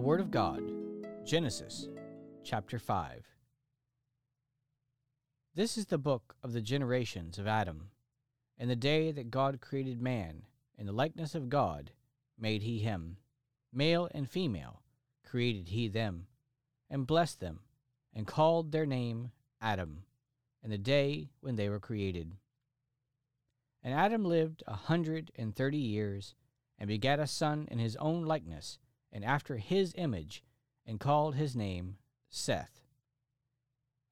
Word of God, Genesis chapter 5. This is the book of the generations of Adam. In the day that God created man, in the likeness of God made he him. Male and female created he them, and blessed them, and called their name Adam, in the day when they were created. And Adam lived a hundred and thirty years, and begat a son in his own likeness, and after his image, and called his name Seth.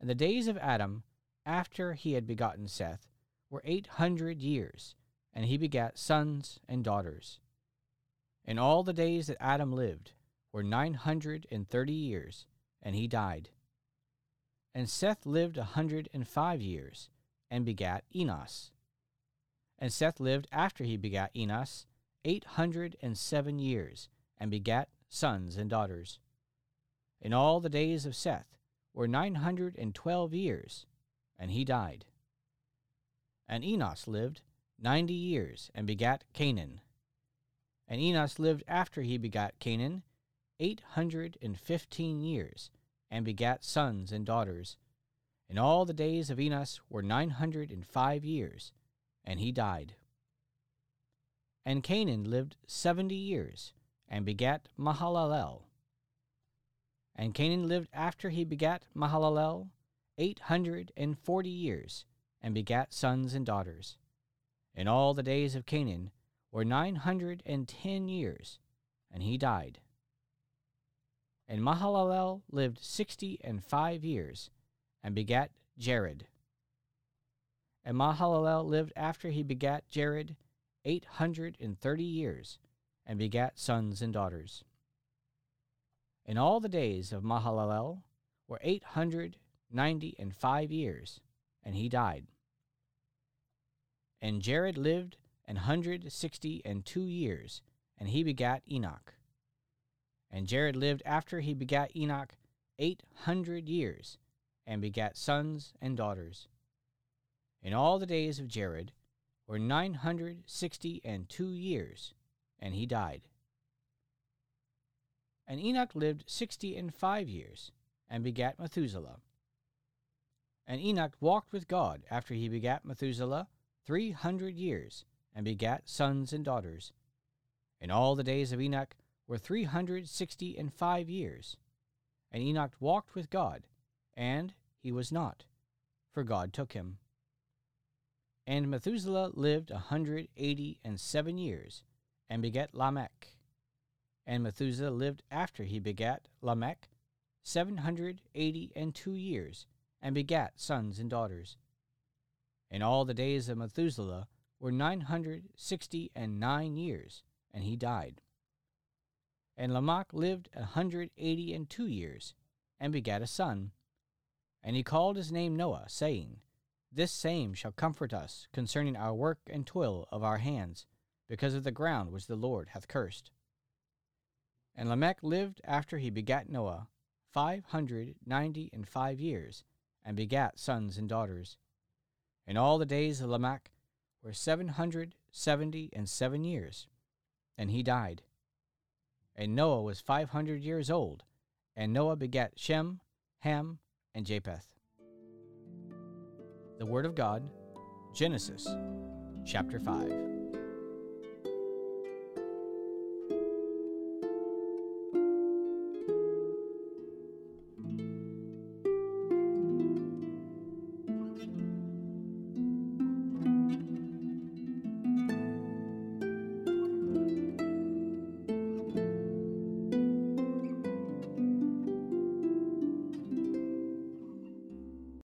And the days of Adam, after he had begotten Seth, were eight hundred years, and he begat sons and daughters. And all the days that Adam lived were nine hundred and thirty years, and he died. And Seth lived a hundred and five years, and begat Enos. And Seth lived after he begat Enos eight hundred and seven years, and begat sons and daughters. And all the days of Seth were nine hundred and twelve years, and he died. And Enos lived ninety years, and begat Cainan. And Enos lived after he begat Cainan eight hundred and fifteen years, and begat sons and daughters. And all the days of Enos were nine hundred and five years, and he died. And Cainan lived seventy years, and begat Mahalalel. And Cainan lived after he begat Mahalalel eight hundred and forty years, and begat sons and daughters. And all the days of Cainan were nine hundred and ten years, and he died. And Mahalalel lived sixty and five years, and begat Jared. And Mahalalel lived after he begat Jared eight hundred and thirty years, and begat sons and daughters. And all the days of Mahalalel were eight hundred ninety and five years, and he died. And Jared lived an hundred sixty and two years, and he begat Enoch. And Jared lived after he begat Enoch eight hundred years, and begat sons and daughters. And all the days of Jared were nine hundred sixty and two years, and he died. And Enoch lived sixty and five years, and begat Methuselah. And Enoch walked with God after he begat Methuselah three hundred years, and begat sons and daughters. And all the days of Enoch were three hundred sixty and five years. And Enoch walked with God, and he was not, for God took him. And Methuselah lived a hundred eighty and seven years, and begat Lamech. And Methuselah lived after he begat Lamech seven hundred eighty and two years, and begat sons and daughters. And all the days of Methuselah were nine hundred sixty and nine years, and he died. And Lamech lived a hundred eighty and two years, and begat a son. And he called his name Noah, saying, This same shall comfort us concerning our work and toil of our hands, because of the ground which the Lord hath cursed. And Lamech lived after he begat Noah five hundred ninety and five years, and begat sons and daughters. And all the days of Lamech were seven hundred seventy and seven years, and he died. And Noah was five hundred years old, and Noah begat Shem, Ham, and Japheth. The Word of God, Genesis chapter 5.